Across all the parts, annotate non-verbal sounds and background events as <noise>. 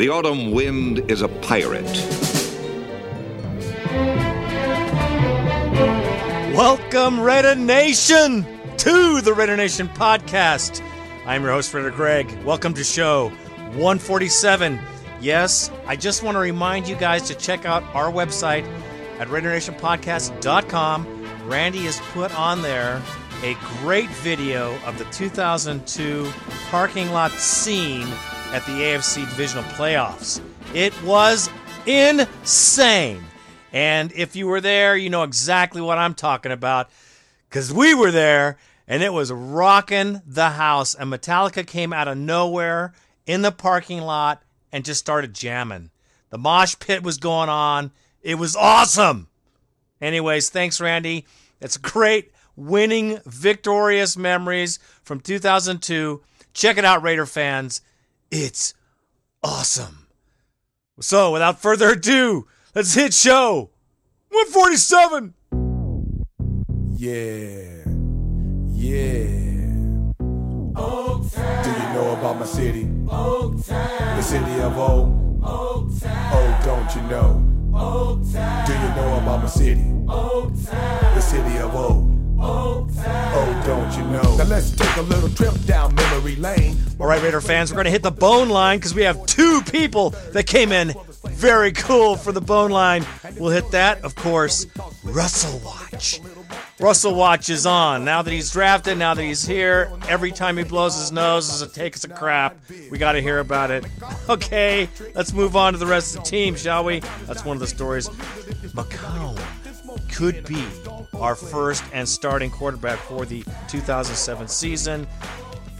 The autumn wind is a pirate. Welcome, Raider Nation, to the Raider Nation podcast. I'm your host, Raider Greg. Welcome to show 147. Yes, I just want to remind you guys to check out our website at RaiderNationPodcast.com. Randy has put on there a great video of the 2002 parking lot scene at the AFC Divisional Playoffs. It was insane. And if you were there, you know exactly what I'm talking about because we were there and it was rocking the house. And Metallica came out of nowhere in the parking lot and just started jamming. The mosh pit was going on. It was awesome. Anyways, thanks, Randy. It's great winning, victorious memories from 2002. Check it out, Raider fans. It's awesome. So, without further ado, let's hit show 147. Yeah, yeah. Do you know about my city? The city of O. Oh, don't you know? Do you know about my city? Oh. The city of O. Oh, don't you know? Now let's take a little trip down memory lane. All right, Raider fans, we're going to hit the bone line because we have two people that came in very cool for the bone line. We'll hit that, of course, Russell Watch. Russell Watch is on. Now that he's drafted, now that he's here, every time he blows his nose it takes a crap, we got to hear about it. <laughs> Okay, let's move on to the rest of the team, shall we? That's one of the stories. McCown could be our first and starting quarterback for the 2007 season.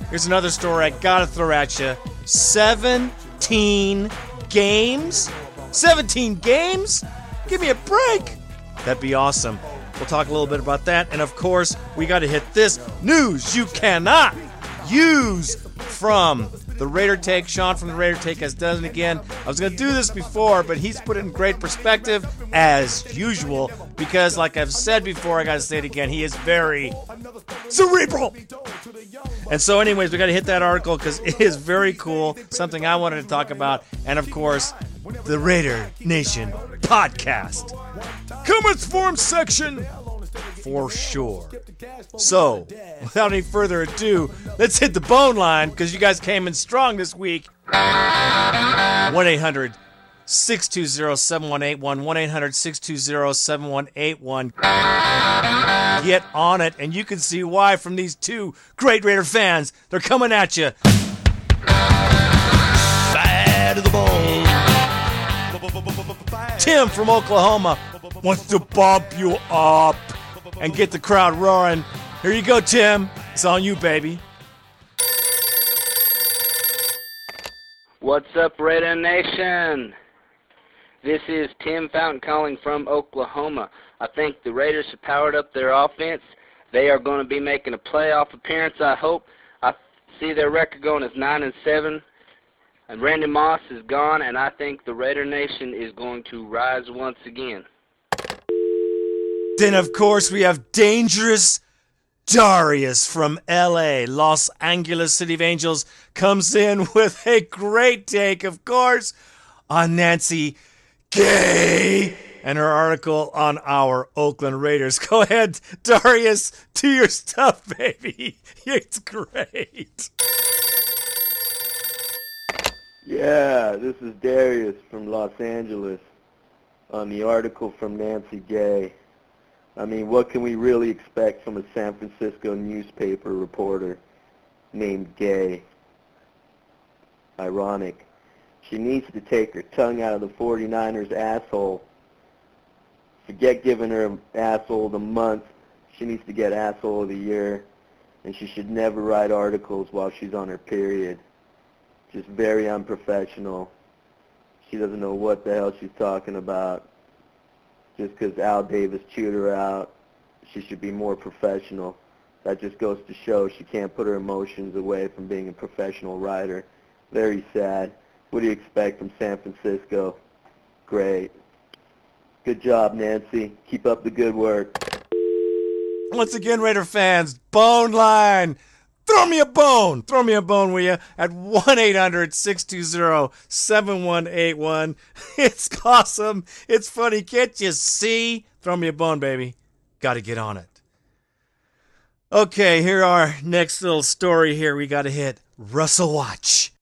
Here's another story I gotta throw at you 17 games? 17 games? Give me a break! That'd be awesome. We'll talk a little bit about that. And of course, we gotta hit this news you cannot use from the Raider Take. Sean from the Raider Take has done it again. I was going to do this before, but he's put it in great perspective, as usual, because, like I've said before, I got to say it again, he is very cerebral. And so, anyways, we got to hit that article because it is very cool, something I wanted to talk about, and of course, the Raider Nation podcast. Comments form section for sure. So, without any further ado, let's hit the bone line because you guys came in strong this week. 1 800 620 7181. 1 800 620 7181. Get on it, and you can see why from these two great Raider fans. They're coming at you. Bad to the bone. Tim from Oklahoma wants to bump you up and get the crowd roaring. Here you go, Tim. It's on you, baby. What's up, Raider Nation? This is Tim Fountain calling from Oklahoma. I think the Raiders have powered up their offense. They are going to be making a playoff appearance, I hope. I see their record going as 9 and 7. And Randy Moss is gone, and I think the Raider Nation is going to rise once again. Then, of course, we have Dangerous Darius from LA, Los Angeles City of Angels, comes in <laughs> with a great take, of course, on Nancy Gay and her article on our Oakland Raiders. <laughs> Go ahead, Darius, do your stuff, <laughs> baby. It's great. Yeah, this is Darius from Los Angeles on the article from Nancy Gay. I mean, what can we really expect from a San Francisco newspaper reporter named Gay? Ironic. She needs to take her tongue out of the 49ers asshole. Forget giving her asshole the month. She needs to get asshole of the year. And she should never write articles while she's on her period. Just very unprofessional. She doesn't know what the hell she's talking about. Just because Al Davis chewed her out, she should be more professional. That just goes to show she can't put her emotions away from being a professional writer. Very sad. What do you expect from San Francisco? Great. Good job, Nancy. Keep up the good work. Once again, Raider fans, Bone Line, Throw me a bone. Throw me a bone, will you? At 1 800 620 7181. <laughs> It's awesome. It's funny. Can't you see? Throw me a bone, baby. Got to get on it. Okay, here our next little story here. We got to hit Russell Watch.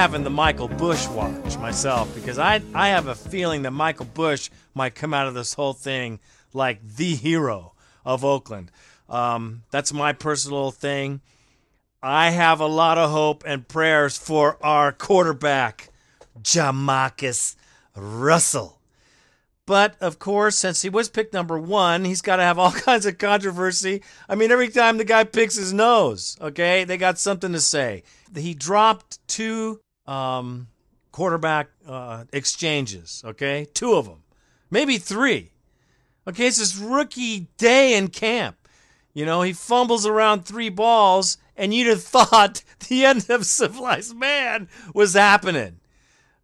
Having the Michael Bush watch myself because I, I have a feeling that Michael Bush might come out of this whole thing like the hero of Oakland. Um, that's my personal thing. I have a lot of hope and prayers for our quarterback, Jamarcus Russell. But of course, since he was picked number one, he's got to have all <laughs> kinds of controversy. I mean, every time the guy picks his nose, okay, they got something to say. He dropped two um, quarterback uh, exchanges, okay, two of them, maybe three. Okay, it's his rookie day in camp. You know, he fumbles around three balls, and you'd have <laughs> thought the end of civilized man was happening.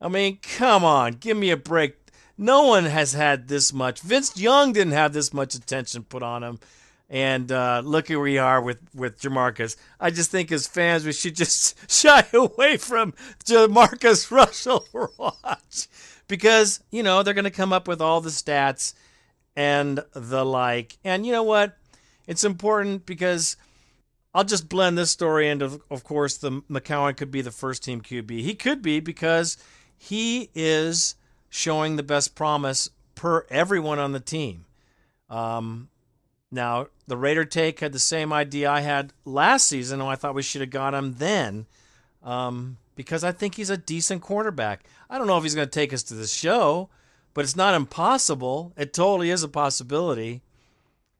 I mean, come on, give me a break. No one has had this much. Vince Young didn't have this much attention put on him. And uh, look where we are with, with Jamarcus. I just think as fans, we should just <laughs> shy away from Jamarcus <laughs> Russell watch. Because, you know, they're going to come up with all the stats and the like. And you know what? It's important because I'll just blend this story into, of course, the McCown could be the first team QB. He could be because he is showing the best promise per everyone on the team. Um, now, the Raider take had the same idea I had last season, and I thought we should have got him then um, because I think he's a decent quarterback. I don't know if he's going to take us to the show, but it's not impossible. It totally is a possibility.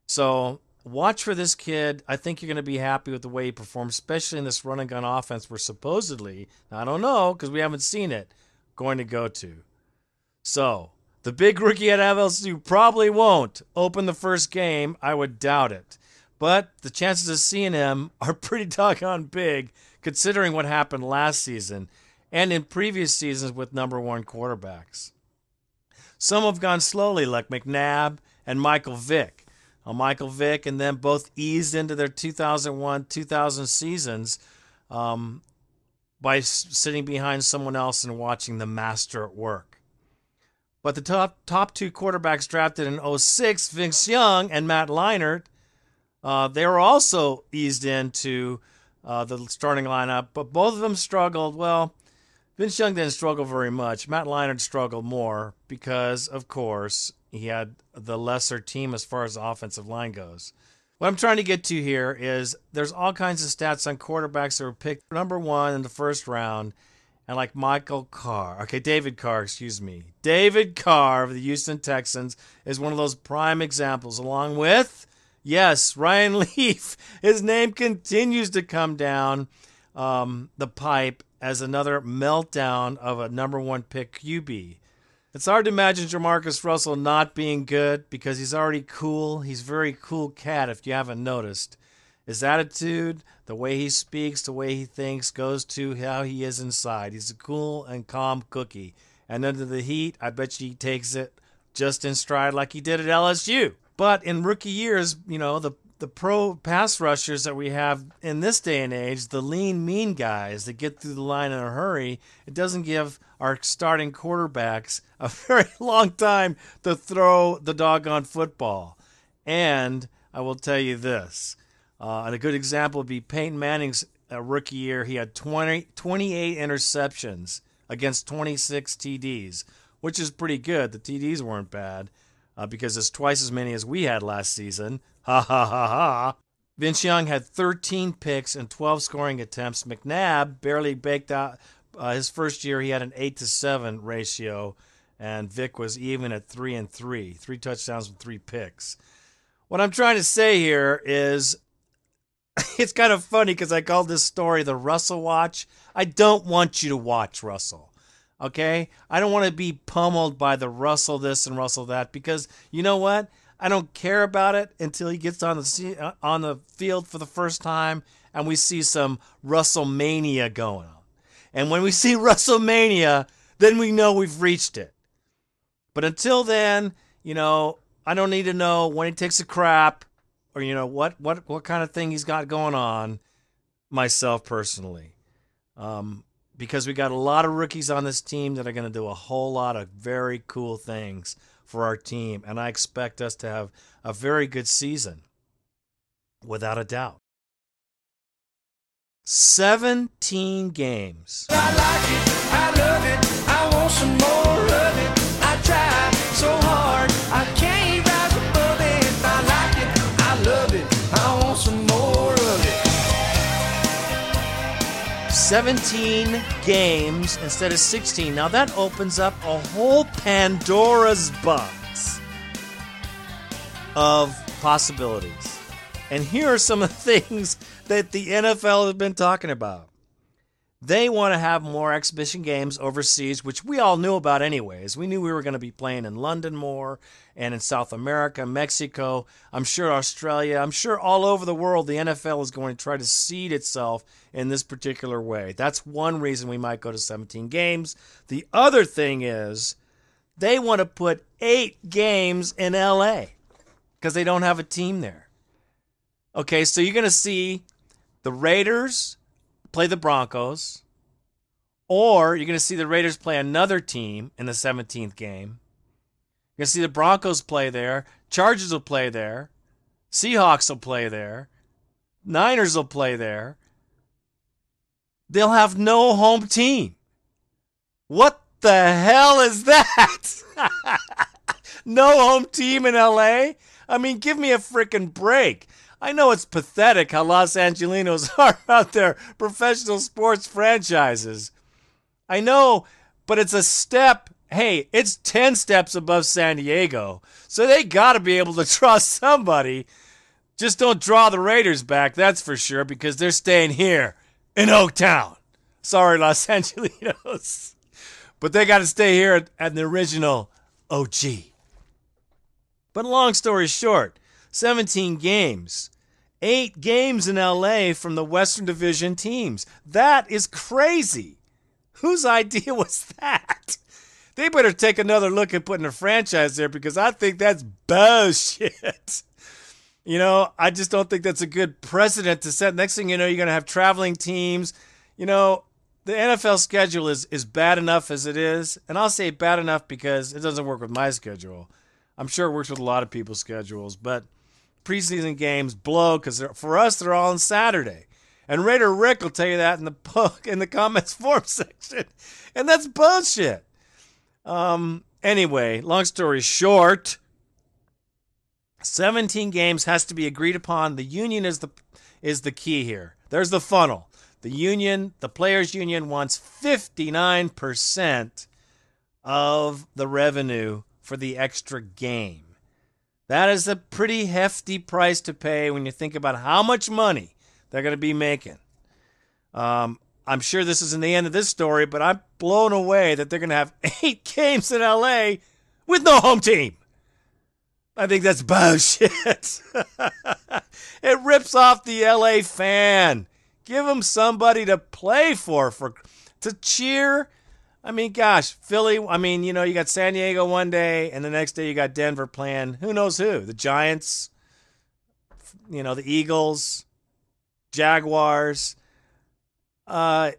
So watch for this kid. I think you're going to be happy with the way he performs, especially in this run and gun offense we're supposedly, I don't know because we haven't seen it, going to go to. So the big rookie at FLC probably won't open the first game. I would doubt it. But the chances of seeing him <laughs> are pretty doggone big considering what happened last season and in previous seasons with number one quarterbacks. Some have gone slowly, like McNabb and Michael Vick. Michael Vick and them both eased into their 2001 2000 seasons um, by sitting behind someone else and watching the master at work. But the top top two quarterbacks drafted in 06, Vince Young and Matt Leinart, uh, they were also eased into uh, the starting lineup, but both of them struggled. Well, Vince Young didn't struggle very much. Matt Leinart struggled more because, of course, he had the lesser team as far as offensive line goes. What I'm trying to get to here is there's all kinds of stats on quarterbacks that were picked number one in the first round, and like Michael Carr, okay, David Carr, excuse me, David Carr of the Houston Texans is one of those prime examples, along with yes, Ryan <laughs> Leaf. His name continues to come down um, the pipe as another meltdown of a number one pick QB. It's hard to imagine Jamarcus Russell not being good because he's already cool. He's a very cool cat, if you haven't noticed. His attitude, the way he speaks, the way he thinks goes to how he is inside. He's a cool and calm cookie. And under the heat, I bet you he takes it just in stride like he did at LSU. But in rookie years, you know, the the pro pass rushers that we have in this day and age, the lean, mean guys that get through the line in a hurry, it doesn't give our starting quarterbacks <laughs> a very long time to throw the doggone football. And I will tell you this, uh, and a good example would be Peyton Manning's uh, rookie year. He had 20, 28 interceptions against 26 TDs, which is pretty good. The TDs weren't bad uh, because it's twice as many as we had last season. Ha ha ha ha. Vince Young had 13 picks and 12 scoring attempts. McNabb barely baked out uh, his first year. He had an eight to seven ratio, and Vick was even at three and three, three touchdowns and three picks. What I'm trying to say here is <laughs> it's kind of funny because I called this story the Russell Watch. I don't want you to watch Russell. Okay? I don't want to be pummeled by the Russell this and Russell that because you know what? I don't care about it until he gets on the uh, on the field for the first time and we see some Russellmania going on. And when we see <laughs> Russellmania, then we know we've reached it. But until then, you know, I don't need to know when he takes a crap or you know what what what kind of thing he's got going on myself personally. Um, because we got a lot of rookies on this team that are going to do a whole lot of very cool things for our team and I expect us to have a very good season without a doubt. 17 games. 17 games instead of 16. Now that opens up a whole Pandora's box of possibilities. And here are some of the <laughs> things that the NFL has been talking about. They want to have more exhibition games overseas, which we all knew about anyways. We knew we were going to be playing in London more and in South America, Mexico, I'm sure Australia, I'm sure all over the world, the NFL is going to try to seed itself in this particular way. That's one reason we might go to 17 games. The other thing is they want to put eight games in LA because they don't have a team there. Okay, so you're going to see the Raiders play the Broncos, or you're going to see the Raiders play another team in the 17th game. You're going to see the Broncos play there, Chargers will play there, Seahawks will play there, Niners will play there. They'll have no home team. What the hell is that? <laughs> no home team in LA? I mean, give me a freaking break. I know it's pathetic how Los Angelenos <laughs> are about their professional sports franchises. I know, but it's a step. Hey, it's 10 steps above San Diego. So they got to be able to trust somebody. Just don't draw the Raiders back, that's for sure, because they're staying here in Oaktown. Sorry, Los <laughs> Angelenos. But they got to stay here at, at the original OG. But long story short, 17 games. Eight games in LA from the Western Division teams. That is crazy. Whose <laughs> idea was that? They better take another look at putting a franchise there because I think that's bullshit. <laughs> You know, I just don't think that's a good precedent to set. Next thing you know, you're going to have traveling teams. You know, the NFL schedule is, is bad enough as it is. And I'll say bad enough because it doesn't work with my schedule. I'm sure it works with a lot of people's schedules, but preseason games blow because for us they're all on Saturday. And Raider Rick will tell you that in the <laughs> book in the comments <laughs> form section, and that's bullshit. Um. Anyway, long story short, 17 games has to be agreed upon. The union is the is the key here. There's the funnel. The union, the players union wants 59% of the revenue for the extra game. That is a pretty hefty price to pay when you think about how much money they're going to be making. Um, I'm sure this isn't the end of this story, but I'm blown away that they're going to have <laughs> eight games in LA with no home team. I think that's bullshit. <laughs> it rips off the LA fan. Give them somebody to play for, for to cheer. I mean, gosh, Philly. I mean, you know, you got San Diego one day, and the next day you got Denver playing. Who knows who? The Giants. You know, the Eagles, Jaguars. Uh,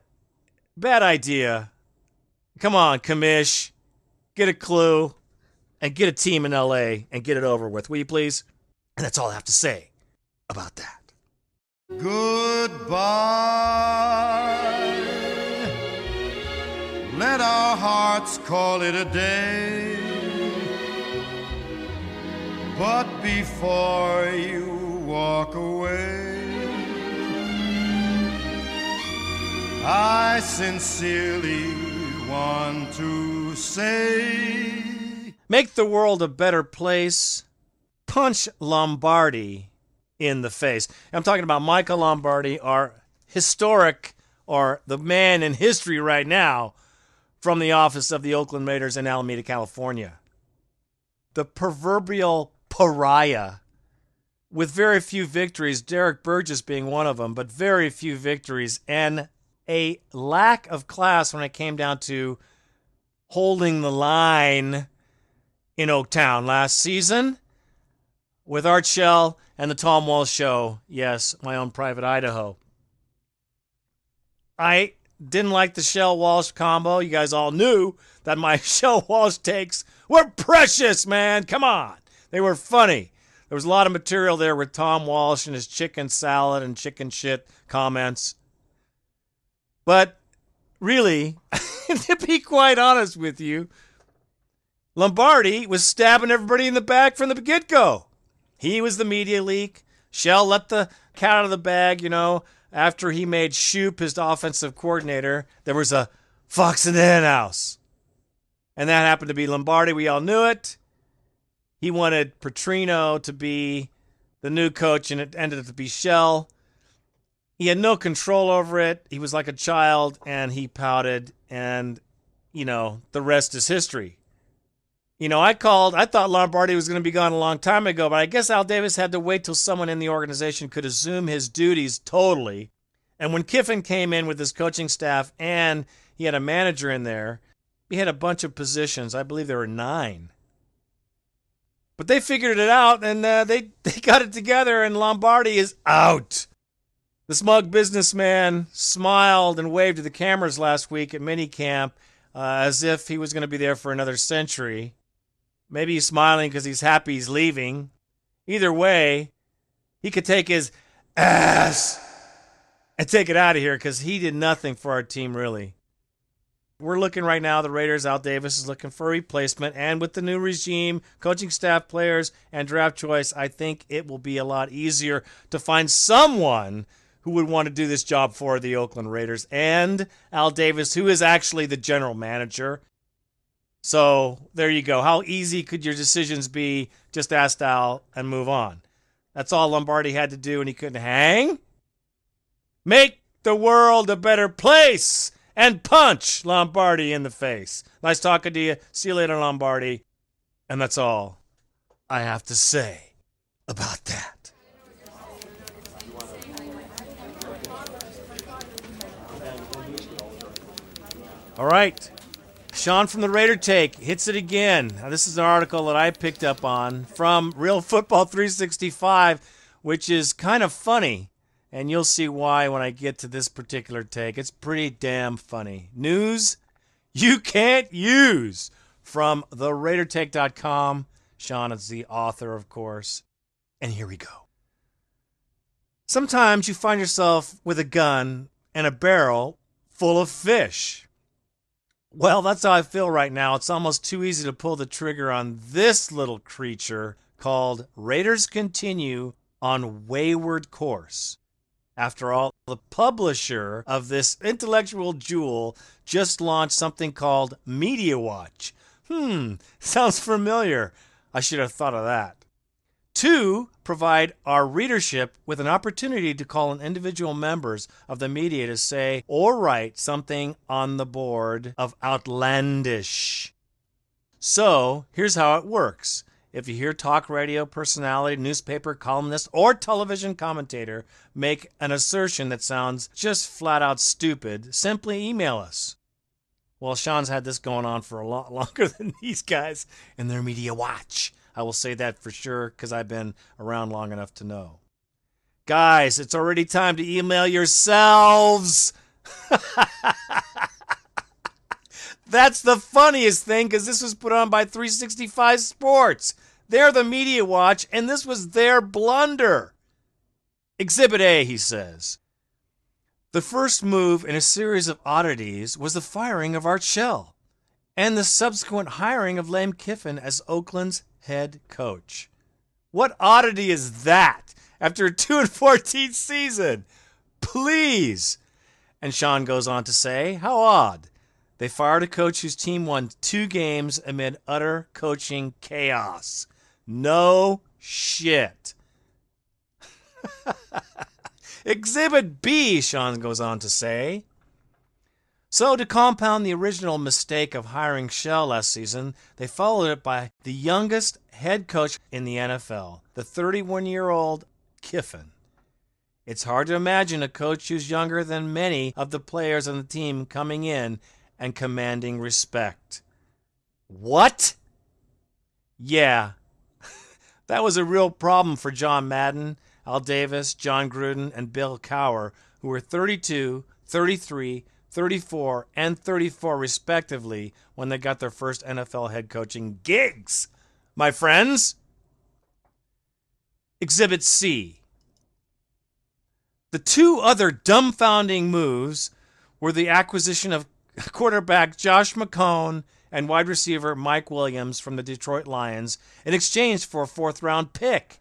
bad idea. Come on, commish. Get a clue and get a team in LA and get it over with, will you please? And that's all I have to say about that. Goodbye. Let our hearts call it a day. But before you walk away, I sincerely one to say. Make the world a better place. Punch Lombardi in the face. I'm talking about Michael Lombardi, our historic or the man in history right now from the office of the Oakland Raiders in Alameda, California. The proverbial pariah with very few victories, Derek Burgess being one of them, but very few victories and a lack of class when it came down to holding the line in Oaktown last season with Art Shell and the Tom Walsh Show. Yes, my own private Idaho. I didn't like the Shell Walsh combo. You guys all knew that my <laughs> Shell Walsh takes were precious, man. Come on. They were funny. There was a lot of material there with Tom Walsh and his chicken salad and chicken shit comments. But really, <laughs> to be quite honest with you, Lombardi was stabbing everybody in the back from the get go. He was the media leak. Shell let the cat out of the bag, you know, after he made Shoop his offensive coordinator. There was a fox in the henhouse. And that happened to be Lombardi. We all knew it. He wanted Petrino to be the new coach, and it ended up to be Shell. He had no control over it. He was like a child, and he pouted, and, you know, the rest is history. You know, I called, I thought Lombardi was going to be gone a long time ago, but I guess Al Davis had to wait till someone in the organization could assume his duties totally. And when Kiffin came in with his coaching staff and he had a manager in there, he had a bunch of positions. I believe there were nine. But they figured it out and uh, they, <laughs> they got it together, and Lombardi is out. The smug businessman smiled and waved to the cameras last week at minicamp uh, as if he was going to be there for another century. Maybe he's smiling because he's happy he's leaving. Either way, he could take his ass and take it out of here because he did nothing for our team, really. We're looking right now, the Raiders, Al Davis is looking for a replacement. And with the new regime, coaching staff, players, and draft choice, I think it will be a lot easier to find someone who would want to do this job for the Oakland Raiders. And Al Davis, who is actually the general manager. So there you go. How easy could your decisions be? Just ask Al and move on. That's all Lombardi had to do, and he couldn't hang. Make the world a better place and punch Lombardi in the face. Nice talking to you. See you later, Lombardi. And that's all I have to say about that. All right. Sean from the Raider Take hits it again. Now, this is an article that I picked up on from Real Football 365, which is kind of funny. And you'll see why when I get to this particular take. It's pretty damn funny. News you can't use from theraidertake.com. Sean is the author, of course. And here we go. Sometimes you find yourself with a gun and a barrel full of fish. Well, that's how I feel right now. It's almost too easy to pull the trigger on this little creature called Raiders Continue on Wayward Course. After all, the publisher of this intellectual jewel just launched something called Media Watch. Hmm, <laughs> sounds familiar. I should have thought of that. Two, provide our readership with an opportunity to call on individual members of the media to say or write something on the board of outlandish. So, here's how it works. If you hear talk radio personality, newspaper columnist, or television commentator make an assertion that sounds just flat out stupid, simply email us. Well, Sean's had this going on for a lot <laughs> longer than these guys in their media watch. I will say that for sure because I've been around long enough to know. Guys, it's already time to email yourselves. <laughs> That's the funniest thing because this was put on by 365 Sports. They're the media watch, and this was their blunder. Exhibit A, he says. The first move in a series of oddities was the firing of Art Shell and the subsequent hiring of Lane Kiffin as Oakland's head coach. What oddity is that after a 2 and 14 season? Please. And Sean goes on to say, How odd They fired a coach whose team won two games amid utter coaching chaos. No shit. <laughs> Exhibit B, Sean goes on to say. So, to compound the original mistake of hiring Shell last season, they followed it by the youngest head coach in the NFL, the 31 year old Kiffin. It's hard to imagine a coach who's younger than many of the players on the team coming in and commanding respect. What? Yeah, <laughs> that was a real problem for John Madden, Al Davis, Jon Gruden, and Bill Cowher, who were 32, 33, 34, and 34 respectively when they got their first NFL head coaching gigs. My friends? Exhibit C. The two other dumbfounding moves were the acquisition of quarterback Josh McCown and wide receiver Mike Williams from the Detroit Lions in exchange for a fourth round pick.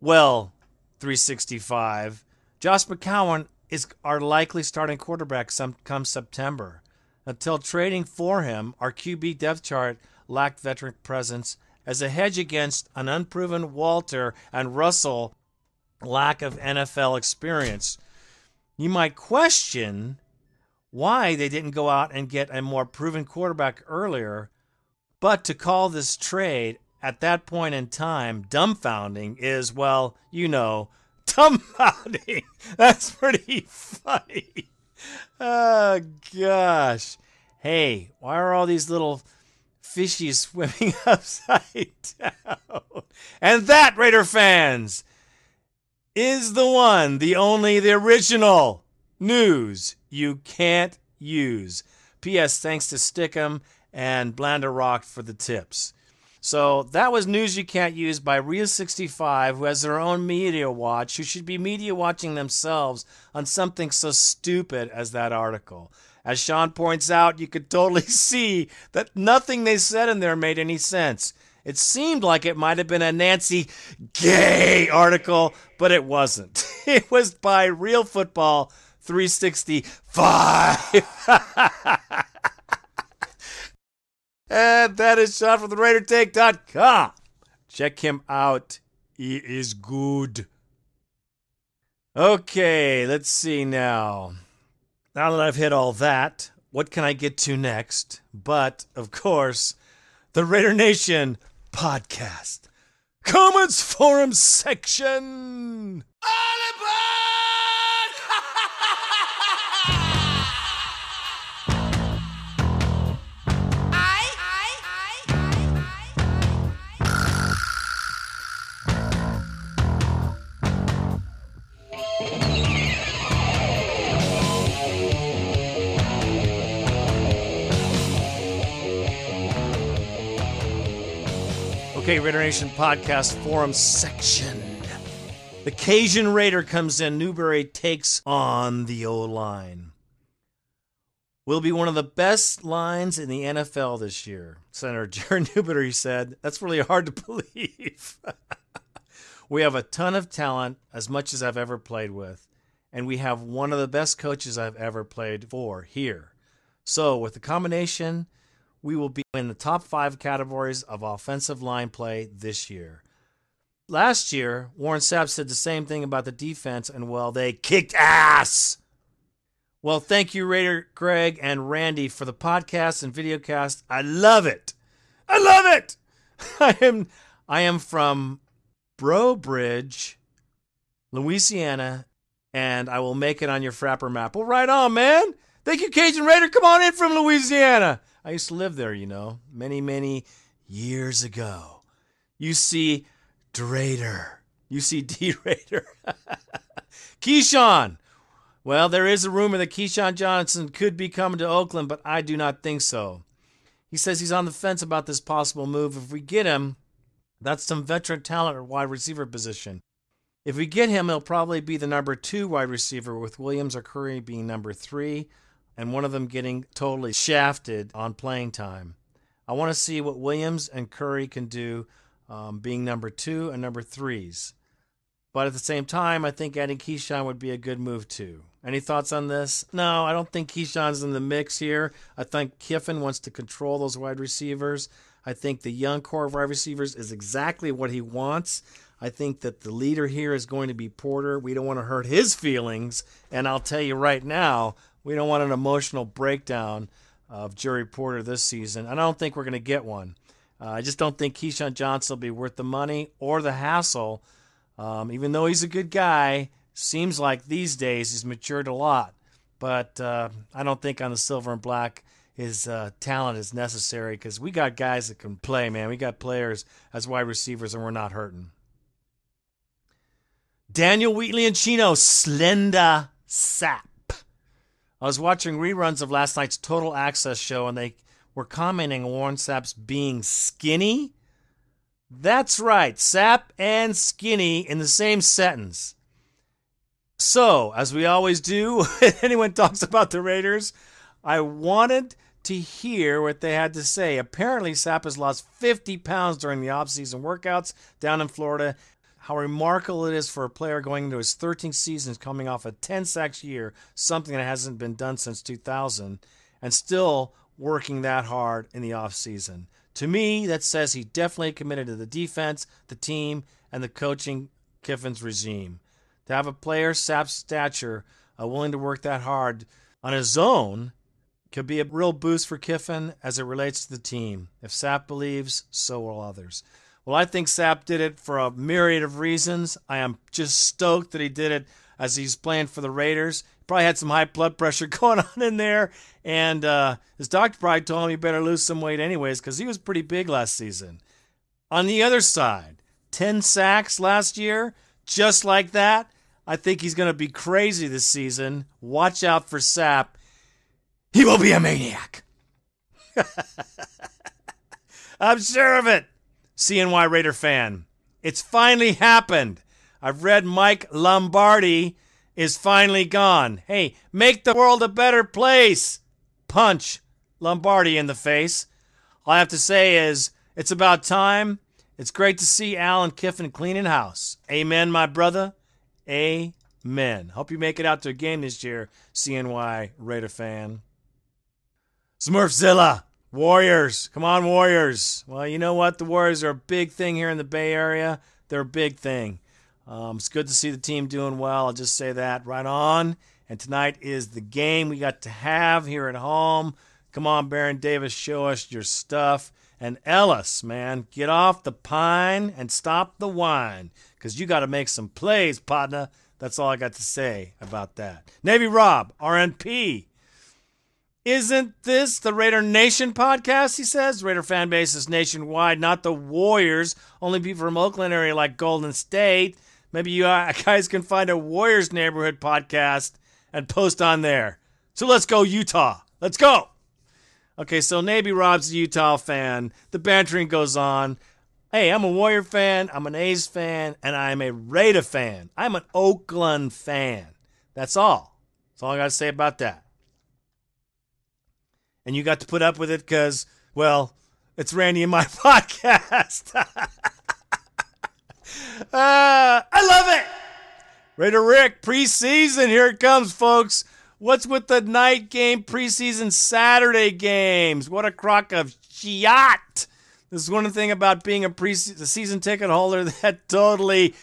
Well, 365, Josh McCown is our likely starting quarterback some, come September. Until trading for him, our QB depth chart lacked veteran presence as a hedge against an unproven Walter and Russell lack of NFL experience. You might question why they didn't go out and get a more proven quarterback earlier, but to call this trade at that point in time dumbfounding is, well, you know, dumbfounding. <laughs> That's pretty funny. Oh, gosh. Hey, why are all these little fishies <laughs> swimming upside down? And that, Raider fans, is the one, the only, the original news you can't use. P.S. Thanks to Stickum and Blanda Rock for the tips. So that was news you can't use by Rio65, who has their own media watch, who should be media watching themselves on something so stupid as that article. As Sean points out, you could totally <laughs> see that nothing they said in there made any sense. It seemed like it might have been a Nancy Gay article, but it wasn't. <laughs> It was by Real Football 365. <laughs> and that is shot from the RaiderTake.com. Check him out. He is good. Okay, let's see now. Now that I've hit all that, what can I get to next? But, of course, the Raider Nation podcast. Comments forum section. Okay, Raider Nation podcast forum section. The Cajun Raider comes in. Newberry takes on the O line. Will be one of the best lines in the NFL this year. Senator <laughs> Jared Newberry said, That's really hard to <laughs> believe. <laughs> we have a ton of talent, as much as I've ever played with, and we have one of the best coaches I've ever played for here. So, with the combination, we will be in the top five categories of offensive line play this year. Last year, Warren Sapp said the same thing about the defense, and well, they kicked ass. Well, thank you, Raider Greg and Randy, for the podcast and videocast. I love it. I love it. <laughs> I am I am from Breaux Bridge, Louisiana, and I will make it on your Frappr map. Well, right on, man. Thank you, Cajun Raider. Come on in from Louisiana. I used to live there, you know, many, many years ago. You see Drader. You see <laughs> D Raider. <laughs> Keyshawn. Well, there is a rumor that Keyshawn Johnson could be coming to Oakland, but I do not think so. He says he's on the fence about this possible move. If we get him, that's some veteran talent at wide receiver position. If we get him, he'll probably be the number two wide receiver, with Williams or Curry being number three, and one of them getting totally shafted on playing time. I want to see what Williams and Curry can do um, being number two and number threes. But at the same time, I think adding Keyshawn would be a good move too. Any thoughts on this? No, I don't think Keyshawn's in the mix here. I think Kiffin wants to control those wide receivers. I think the young core of wide receivers is exactly what he wants. I think that the leader here is going to be Porter. We don't want to hurt his feelings. And I'll tell you right now, we don't want an emotional breakdown of Jerry Porter this season. And I don't think we're going to get one. Uh, I just don't think Keyshawn Johnson will be worth the money or the hassle. Um, even though he's a good guy, seems like these days he's matured a lot. But uh, I don't think on the silver and black his uh, talent is necessary because we got guys that can play, man. We got players as wide receivers, and we're not hurting. Daniel Wheatley and Chino, Slenda Sapp. I was watching reruns of last night's Total Access show, and they were commenting on Warren Sapp's being skinny. That's right, Sapp and skinny in the same sentence. So, as we always do <laughs> when anyone talks about the Raiders, I wanted to hear what they had to say. Apparently, Sapp has lost 50 pounds during the offseason workouts down in Florida. How remarkable it is for a player going into his 13th season, coming off a 10 sacks year, something that hasn't been done since 2000, and still working that hard in the offseason. To me, that says he definitely committed to the defense, the team, and the coaching Kiffin's regime. To have a player Sapp's stature uh, willing to work that hard on his own could be a real boost for Kiffin as it relates to the team. If Sapp believes, so will others. Well, I think Sapp did it for a myriad of reasons. I am just stoked that he did it as he's playing for the Raiders. Probably had some high blood pressure <laughs> going on in there, and uh, his doctor probably told him he better lose some weight anyways because he was pretty big last season. On the other side, 10 sacks last year, just like that. I think he's going to be crazy this season. Watch out for Sapp. He will be a maniac. <laughs> I'm sure of it. CNY Raider fan. It's finally happened. I've read Mike Lombardi is finally gone. Hey, make the world a better place. Punch Lombardi in the face. All I have to say is it's about time. It's great to see Alan Kiffin cleaning house. Amen, my brother. Amen. Hope you make it out to a game this year, CNY Raider fan. Smurfzilla. Warriors. Come on, Warriors. Well, you know what? The Warriors are a big thing here in the Bay Area. They're a big thing. Um, it's good to see the team doing well. I'll just say that right on. And tonight is the game we got to have here at home. Come on, Baron Davis, show us your stuff. And Ellis, man, get off the pine and stop the whine because you got to make some plays, partner. That's all I got to say about that. Navy Rob, RNP. Isn't this the Raider Nation podcast? He says. Raider fan base is nationwide, not the Warriors. Only people from Oakland area like Golden State. Maybe you uh, <laughs> guys can find a Warriors neighborhood podcast and post on there. So let's go, Utah. Let's go. Okay, so Navy Rob's a Utah fan. The bantering goes on. Hey, I'm a Warrior fan, I'm an A's fan, and I'm a Raider fan. I'm an Oakland fan. That's all. That's all I got to say about that. And you got to put up with it because, well, it's Randy and my <laughs> podcast. uh, <laughs> I love it. Raider Rick, preseason. Here it comes, folks. What's with the night game preseason Saturday games? What a crock of shit. This is one thing about being a preseason ticket holder <laughs> that totally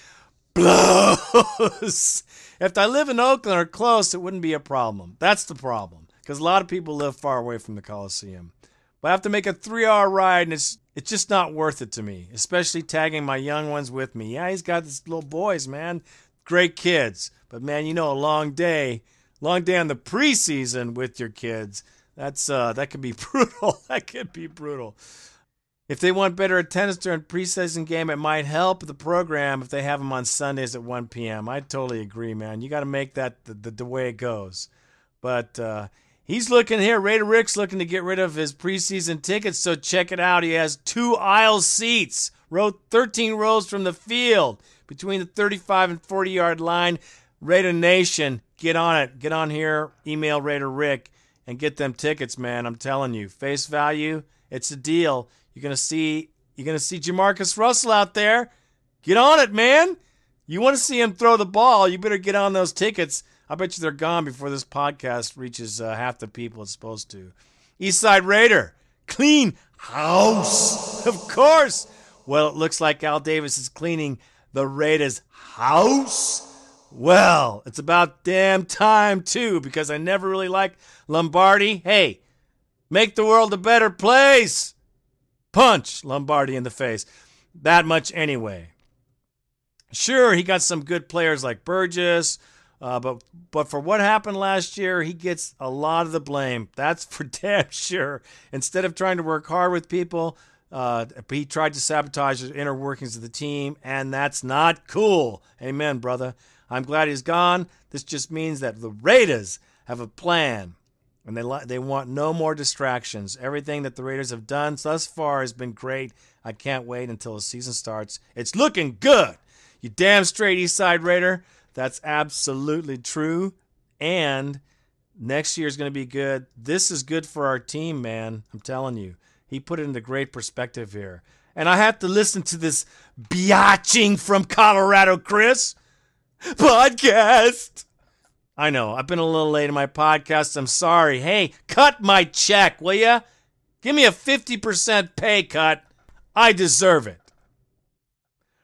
blows. if I live in Oakland or close, it wouldn't be a problem. That's the problem because a lot of people live far away from the Coliseum. But I have to make a three-hour ride, and it's it's just not worth it to me, especially tagging my young ones with me. Yeah, he's got these little boys, man, great kids. But man, you know, a long day, long day on the preseason with your kids. That's uh, that could be <laughs> brutal. that could be brutal. If they want better attendance during preseason game, it might help the program if they have them on Sundays at 1 p.m. I totally agree, man. You got to make that the, the, the, way it goes. But uh, he's looking here. Raider Rick's looking to get rid of his preseason tickets, so check it out. He has two aisle seats, row 13 rows from the field, between the 35 and 40 yard line. Raider Nation, get on it. Get on here. Email Raider Rick and get them tickets, man. I'm telling you, face value, it's a deal. You're gonna see you're gonna see Jamarcus Russell out there. Get on it, man. You want to see him throw the ball, you better get on those tickets. I bet you they're gone before this podcast reaches uh, half the people it's supposed to. Eastside Raider, clean house. <laughs> Of course. Well, it looks like Al Davis is cleaning the Raiders' house. Well, it's about damn time, too, because I never really liked Lombardi. Hey, make the world a better place. Punch Lombardi in the face. That much anyway. Sure, he got some good players like Burgess, uh, but but for what happened last year, he gets a lot of the blame. <laughs> That's for damn sure. Instead of trying to work hard with people, uh, he tried to sabotage the inner workings of the team, and that's not cool. Amen, brother. I'm glad he's gone. This just means that the Raiders have a plan, and they li- they want no more distractions. Everything that the Raiders have done thus far has been great. I can't wait until the season starts. It's looking good. You damn straight East Side Raider. That's absolutely true. And next year is going to be good. This is good for our team, man. I'm telling you. He put it into great perspective here. And I have to listen to this biatching from Colorado, Chris podcast. I know, I've been a little late in my podcast. I'm sorry. Hey, cut my check, will ya? Give me a 50% pay cut. I deserve it.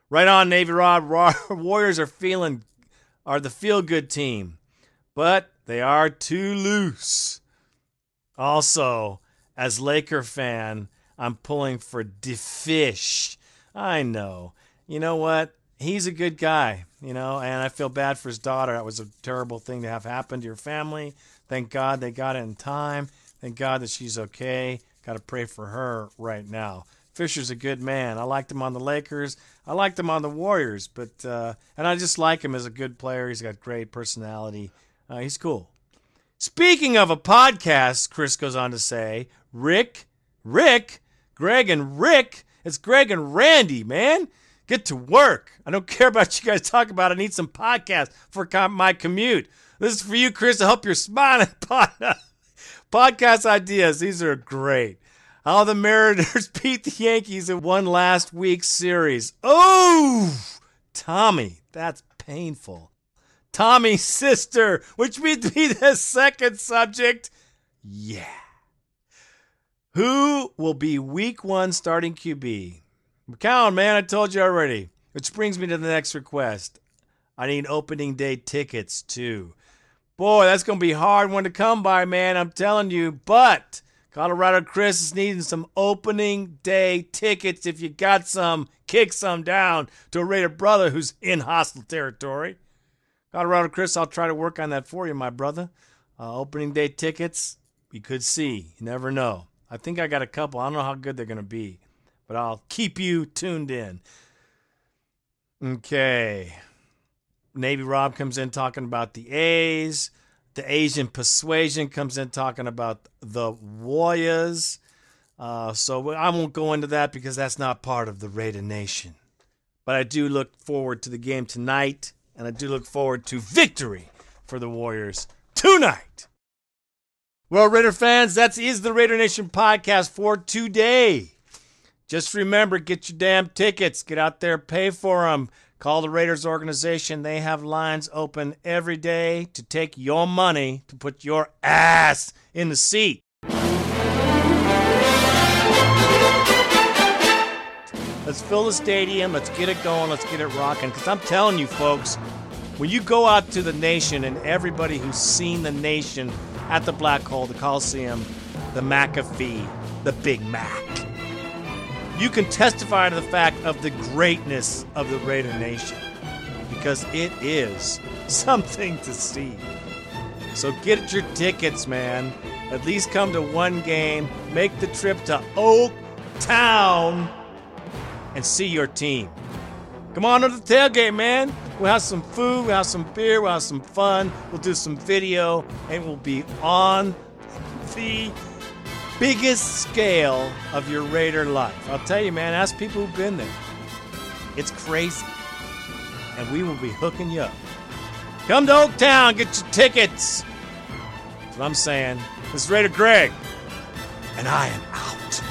Right on, Navy Rod. <laughs> Warriors are feeling are the feel good team, but they are too loose. Also, as Laker fan, I'm pulling for DeFish. I know. You know what? He's a good guy, you know, and I feel bad for his daughter. That was a terrible thing to have happen to your family. Thank God they got it in time. Thank God that she's okay. Got to pray for her right now. Fisher's a good man. I liked him on the Lakers. I liked him on the Warriors, but uh, and I just like him as a good player. He's got great personality. Uh, he's cool. Speaking of a podcast, Chris goes on to say, Rick, Rick, Greg and Rick. It's Greg and Randy, man. Get to work. I don't <laughs> care about you guys talk about it. I need some podcasts for my commute. This is for you, Chris, to help your smiling <laughs> podcast ideas. These are great. How the Mariners <laughs> beat the Yankees in one last week's series. Oh, Tommy, that's painful. Tommy's sister, which to be the second subject. Yeah. Who will be week one starting QB? McCown, man, I told you already. Which brings me to the next request. I need opening day tickets too. Boy, that's going to be hard one to come by, man. I'm telling you. But Colorado Chris is needing some opening day tickets. If you got some, kick some down to a Raider brother who's in hostile territory. Colorado Chris, I'll try to work on that for you, my brother. Uh, opening day tickets, you could see. You never know. I think I got a couple. I don't know how good they're going to be, but I'll keep you tuned in. Okay. Navy Rob comes in talking about the A's. The Asian Persuasion comes in talking about the Warriors. Uh, so I won't go into that because that's not part of the Raider Nation. But I do look forward to the game tonight, and I do look forward to victory for the Warriors tonight. Well, Raider fans, that is the Raider Nation podcast for today. Just remember, get your damn tickets. Get out there, pay for them. Call the Raiders organization. They have lines open every day to take your money to put your ass in the seat. Let's fill the stadium. Let's get it going. Let's get it rocking. Because I'm telling you, folks, when you go out to the nation and everybody who's seen the nation at the Black Hole, the Coliseum, the McAfee, the Big Mac. You can testify to the fact of the greatness of the Raider Nation because it is <laughs> something to see. So get your tickets, man. At least come to one game, make the trip to Oak Town, and see your team. Come on to the tailgate, man. We'll have some food, we'll have some beer, we'll have some fun, we'll do some video, and we'll be on the biggest scale of your Raider life. I'll tell you, man, ask people who've been there. It's crazy. And we will be hooking you up. Come to Oaktown, get your tickets. That's what I'm saying. This is Raider Greg, and I am out.